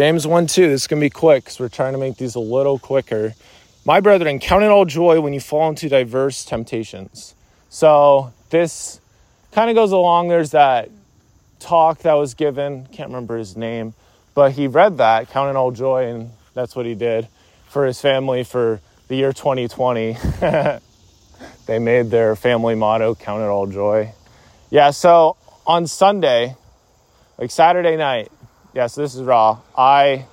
James 1 2, this is going to be quick because we're trying to make these a little quicker. My brethren, count it all joy when you fall into diverse temptations. So this kind of goes along. There's that talk that was given, can't remember his name, but he read that, count it all joy, and that's what he did for his family for the year 2020. they made their family motto, count it all joy. Yeah, so on Sunday, like Saturday night, yes, this is raw. I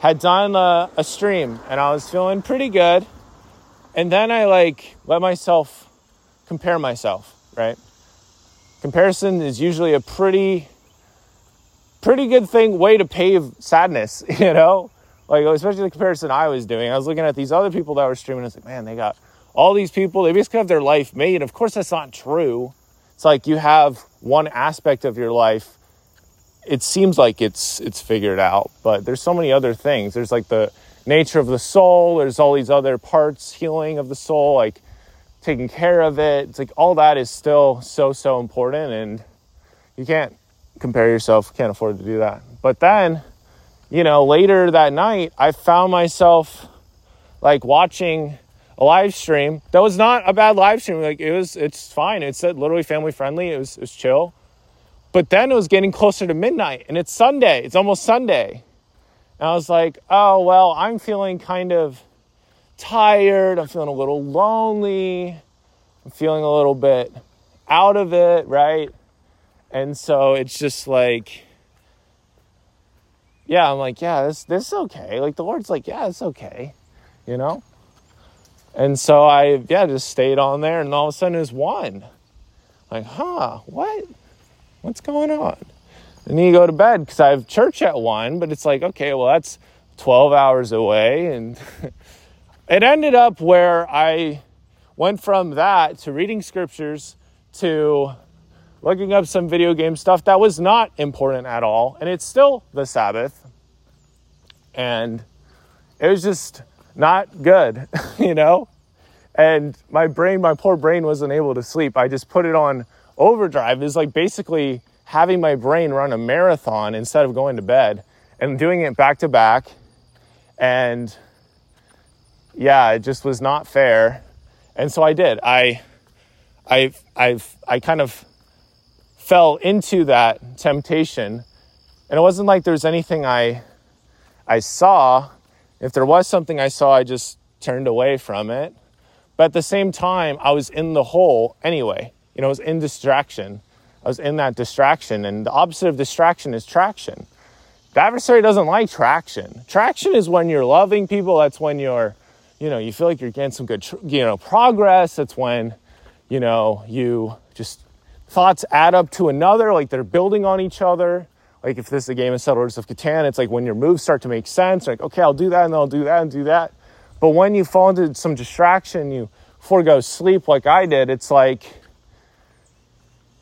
had done a, a, stream and I was feeling pretty good. And then I like let myself compare myself, right? Comparison is usually a pretty pretty good thing way to pave sadness, you know? Like especially the comparison I was doing. I was looking at these other people that were streaming, I was like, man, they got all these people, they basically have their life made. Of course that's not true. It's like you have one aspect of your life it seems like it's it's figured out, but there's so many other things. There's like the nature of the soul. There's all these other parts, healing of the soul, like taking care of it. It's like all that is still so so important, and you can't compare yourself. Can't afford to do that. But then, you know, later that night, I found myself like watching a live stream that was not a bad live stream. Like it was, it's fine. It's uh, literally family friendly. It was, it was chill but then it was getting closer to midnight and it's Sunday. It's almost Sunday. And I was like, oh, well, I'm feeling kind of tired. I'm feeling a little lonely. I'm feeling a little bit out of it, right? And so it's just like, yeah, I'm like, yeah, this this is okay. Like the Lord's like, yeah, it's okay, you know. And so I, yeah, just stayed on there, and all of a sudden it was one. Like, huh, what? What's going on? And then you go to bed because I have church at one, but it's like, okay, well, that's 12 hours away. And it ended up where I went from that to reading scriptures to looking up some video game stuff that was not important at all. And it's still the Sabbath. And it was just not good, you know? And my brain, my poor brain wasn't able to sleep. I just put it on overdrive is like basically having my brain run a marathon instead of going to bed and doing it back to back. And yeah, it just was not fair. And so I did. I, I, I, I kind of fell into that temptation. And it wasn't like there was anything I, I saw. If there was something I saw, I just turned away from it. But at the same time, I was in the hole anyway. You know, I was in distraction. I was in that distraction. And the opposite of distraction is traction. The adversary doesn't like traction. Traction is when you're loving people. That's when you're, you know, you feel like you're getting some good, you know, progress. That's when, you know, you just thoughts add up to another, like they're building on each other. Like if this is a game of Settlers of Catan, it's like when your moves start to make sense. Like, okay, I'll do that and then I'll do that and do that. But when you fall into some distraction, you forego sleep like I did, it's like,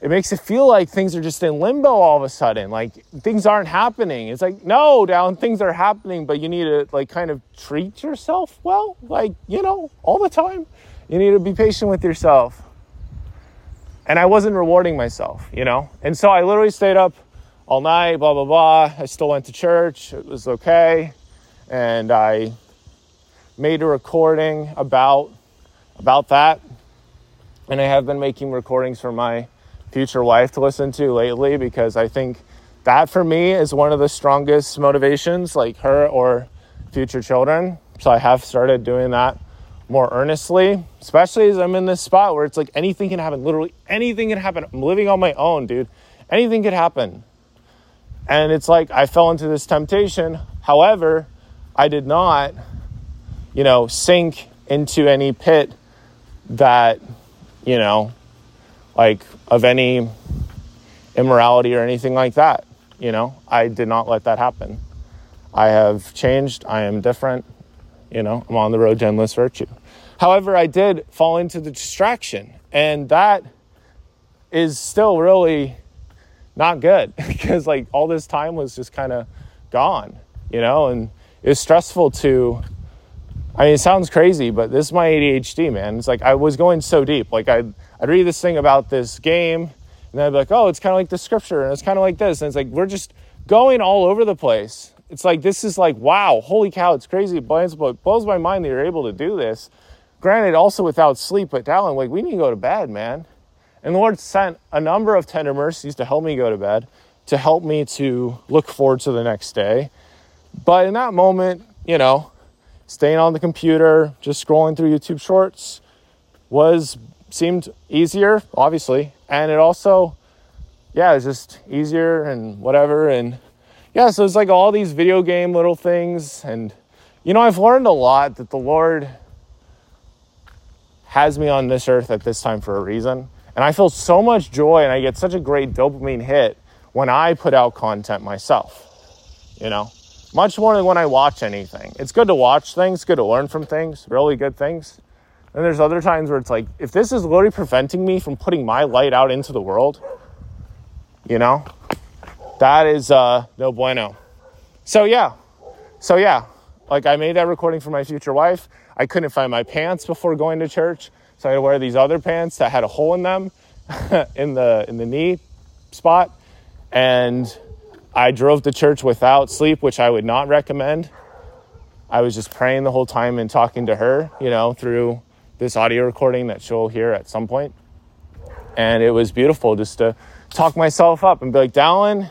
it makes it feel like things are just in limbo all of a sudden. Like things aren't happening. It's like no down things are happening but you need to like kind of treat yourself well. Like you know all the time. You need to be patient with yourself. And i wasn't rewarding myself you know? And so i literally stayed up all night blah blah blah. I still went to church. It was okay. And i made a recording about about that. And i have been making recordings for my future wife to listen to lately because I think that for me is one of the strongest motivations, like her or future children. So I have started doing that more earnestly, especially as I'm in this spot where it's like anything can happen. Literally anything can happen. I'm living on my own, dude. Anything could happen. And it's like I fell into this temptation. However, I did not, you know, sink into any pit that, you know, like of any immorality or anything like that. You know, I did not let that happen. I have changed. I am different. You know, I'm on the road to endless virtue. However, I did fall into the distraction, and that is still really not good because like all this time was just kind of gone, you know, and it's stressful to I mean, it sounds crazy, but this is my ADHD, man. It's like I was going so deep. Like I'd, I'd read this thing about this game, and I'd be like, oh, it's kind of like the scripture, and it's kind of like this. And it's like we're just going all over the place. It's like, this is like, wow, holy cow, it's crazy. It blows, blows my mind that you're able to do this. Granted, also without sleep, but Dallin, like, we need to go to bed, man. And the Lord sent a number of tender mercies to help me go to bed, to help me to look forward to the next day. But in that moment, you know, staying on the computer, just scrolling through YouTube shorts was seemed easier, obviously. And it also, yeah, it's just easier and whatever. And yeah, so it's like all these video game little things. And, you know, I've learned a lot that the Lord has me on this earth at this time for a reason. And I feel so much joy and I get such a great dopamine hit when I put out content myself, you know, much more than when I watch anything. It's good to watch things, good to learn from things, really good things. And there's other times where it's like, if this is literally preventing me from putting my light out into the world, you know, that is uh, no bueno. So, yeah. So, yeah. Like, I made that recording for my future wife. I couldn't find my pants before going to church. So I had to wear these other pants that had a hole in them in the in the knee spot. And I drove to church without sleep, which I would not recommend. I was just praying the whole time and talking to her, you know, through this audio recording that she'll hear at some point. And it was beautiful just to talk myself up and be like, Dallin,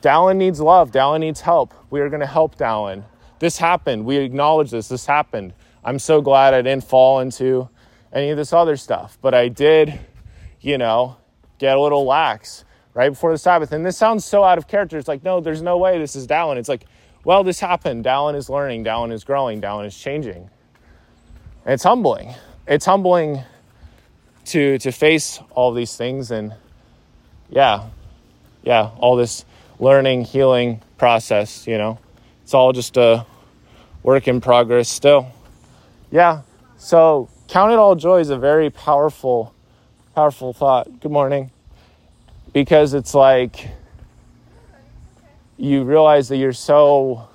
Dallin needs love. Dallin needs help. We are going to help Dallin. This happened. We acknowledge this. This happened. I'm so glad I didn't fall into any of this other stuff. But I did, you know, get a little lax right before the Sabbath. And this sounds so out of character. It's like, no, there's no way this is Dallin. It's like, well, this happened. Dallin is learning. Dallin is growing. Dallin is changing. And it's humbling. It's humbling to to face all these things and yeah, yeah, all this learning, healing process, you know. It's all just a work in progress still. Yeah. So count it all joy is a very powerful, powerful thought. Good morning. Because it's like you realize that you're so,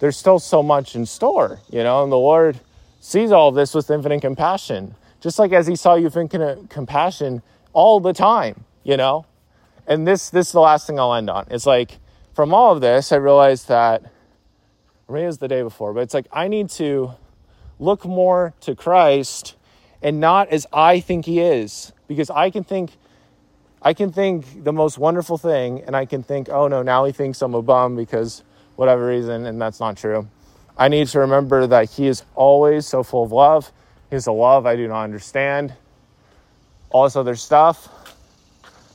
there's still so much in store, you know, and the Lord sees all of this with infinite compassion. Just like as He saw you with infinite compassion all the time, you know? And this, this is the last thing I'll end on. It's like, from all of this, I realized that, maybe it was the day before, but it's like I need to look more to Christ and not as I think he is because I can think I can think the most wonderful thing and I can think oh no now he thinks I'm a bum because whatever reason and that's not true. I need to remember that he is always so full of love. He He's a love I do not understand. All this other stuff.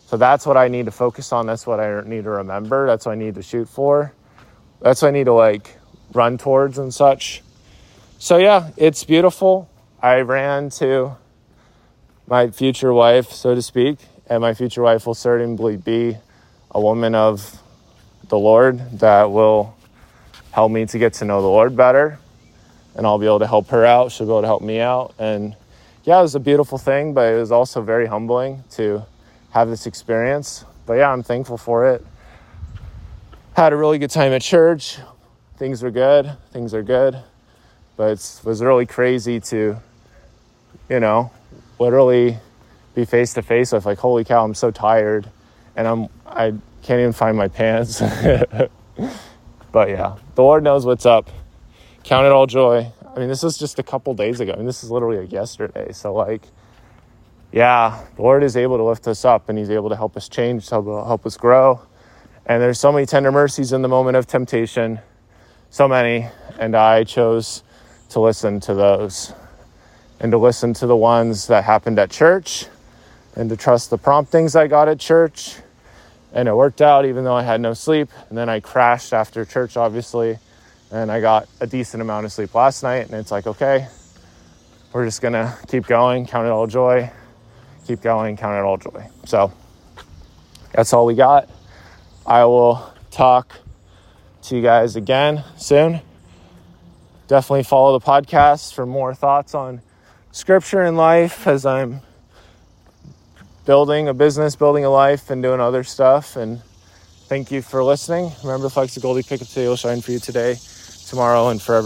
So that's what I need to focus on. That's what I need to remember. That's what I need to shoot for. That's what I need to like run towards and such. So, yeah, it's beautiful. I ran to my future wife, so to speak, and my future wife will certainly be a woman of the Lord that will help me to get to know the Lord better. And I'll be able to help her out. She'll be able to help me out. And yeah, it was a beautiful thing, but it was also very humbling to have this experience. But yeah, I'm thankful for it. Had a really good time at church. Things were good. Things are good but it was really crazy to, you know, literally be face to face with like, holy cow, I'm so tired, and I'm I can't even find my pants. but yeah, the Lord knows what's up. Count it all joy. I mean, this was just a couple days ago. I mean, this is literally like yesterday. So like, yeah, the Lord is able to lift us up, and He's able to help us change, help help us grow. And there's so many tender mercies in the moment of temptation, so many, and I chose to listen to those and to listen to the ones that happened at church and to trust the promptings I got at church. And it worked out even though I had no sleep. And then I crashed after church, obviously. And I got a decent amount of sleep last night. And it's like, okay, we're just to keep going, count it all joy, keep going, count it all joy. So that's all we got. I will talk to you guys again soon definitely follow the podcast for more thoughts on scripture in life as I'm building a business, building a life, and doing other stuff. And thank you for listening. Remember, the of Goldie Pickup today will shine for you today, tomorrow, and forever.